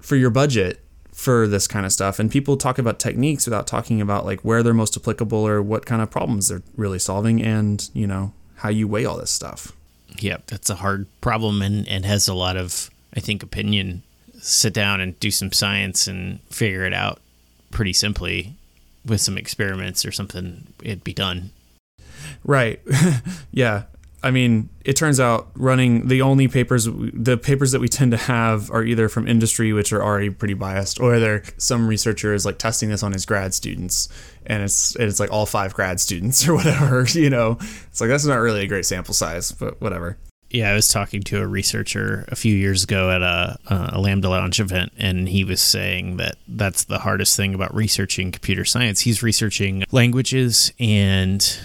for your budget for this kind of stuff, and people talk about techniques without talking about like where they're most applicable or what kind of problems they're really solving, and you know how you weigh all this stuff. Yep, that's a hard problem and, and has a lot of, I think, opinion. Sit down and do some science and figure it out pretty simply with some experiments or something. It'd be done. Right. yeah. I mean, it turns out running the only papers, the papers that we tend to have are either from industry, which are already pretty biased, or they're some researcher is like testing this on his grad students, and it's it's like all five grad students or whatever. You know, it's like that's not really a great sample size, but whatever. Yeah, I was talking to a researcher a few years ago at a, a Lambda Lounge event, and he was saying that that's the hardest thing about researching computer science. He's researching languages and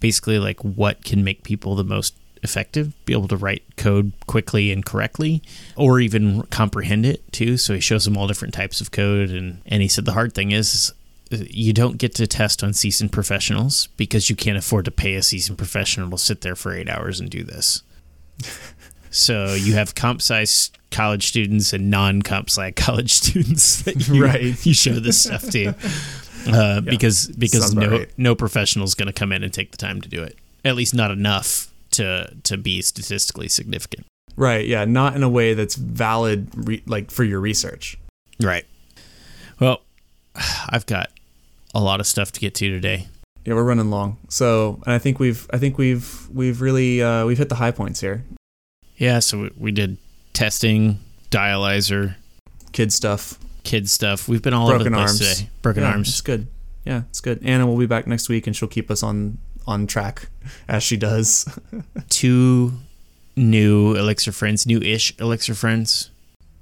basically like what can make people the most effective, be able to write code quickly and correctly, or even comprehend it too. So he shows them all different types of code, and and he said the hard thing is uh, you don't get to test on seasoned professionals because you can't afford to pay a seasoned professional to sit there for eight hours and do this. So you have comp sci college students and non comp sci college students that you, Right. you show this stuff to, uh, because because Sounds no right. no professional is going to come in and take the time to do it. At least not enough to to be statistically significant. Right. Yeah. Not in a way that's valid, re- like for your research. Right. Well, I've got a lot of stuff to get to today. Yeah, we're running long. So, and I think we've, I think we've, we've really, uh, we've hit the high points here. Yeah, so we, we did testing, dialyzer, Kid stuff. Kid stuff. We've been all Broken over the place arms. today. Broken yeah, arms. It's good. Yeah, it's good. Anna will be back next week, and she'll keep us on on track as she does. two new Elixir friends, new ish Elixir friends.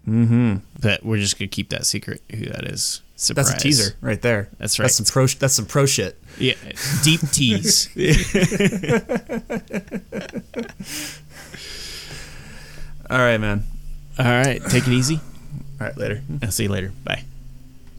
mm-hmm. But we're just gonna keep that secret who that is. Surprise. That's a teaser right there. That's right. That's some pro. That's some pro shit. Yeah, deep tease. All right, man. All right, take it easy. All right, later. Mm-hmm. I'll see you later. Bye.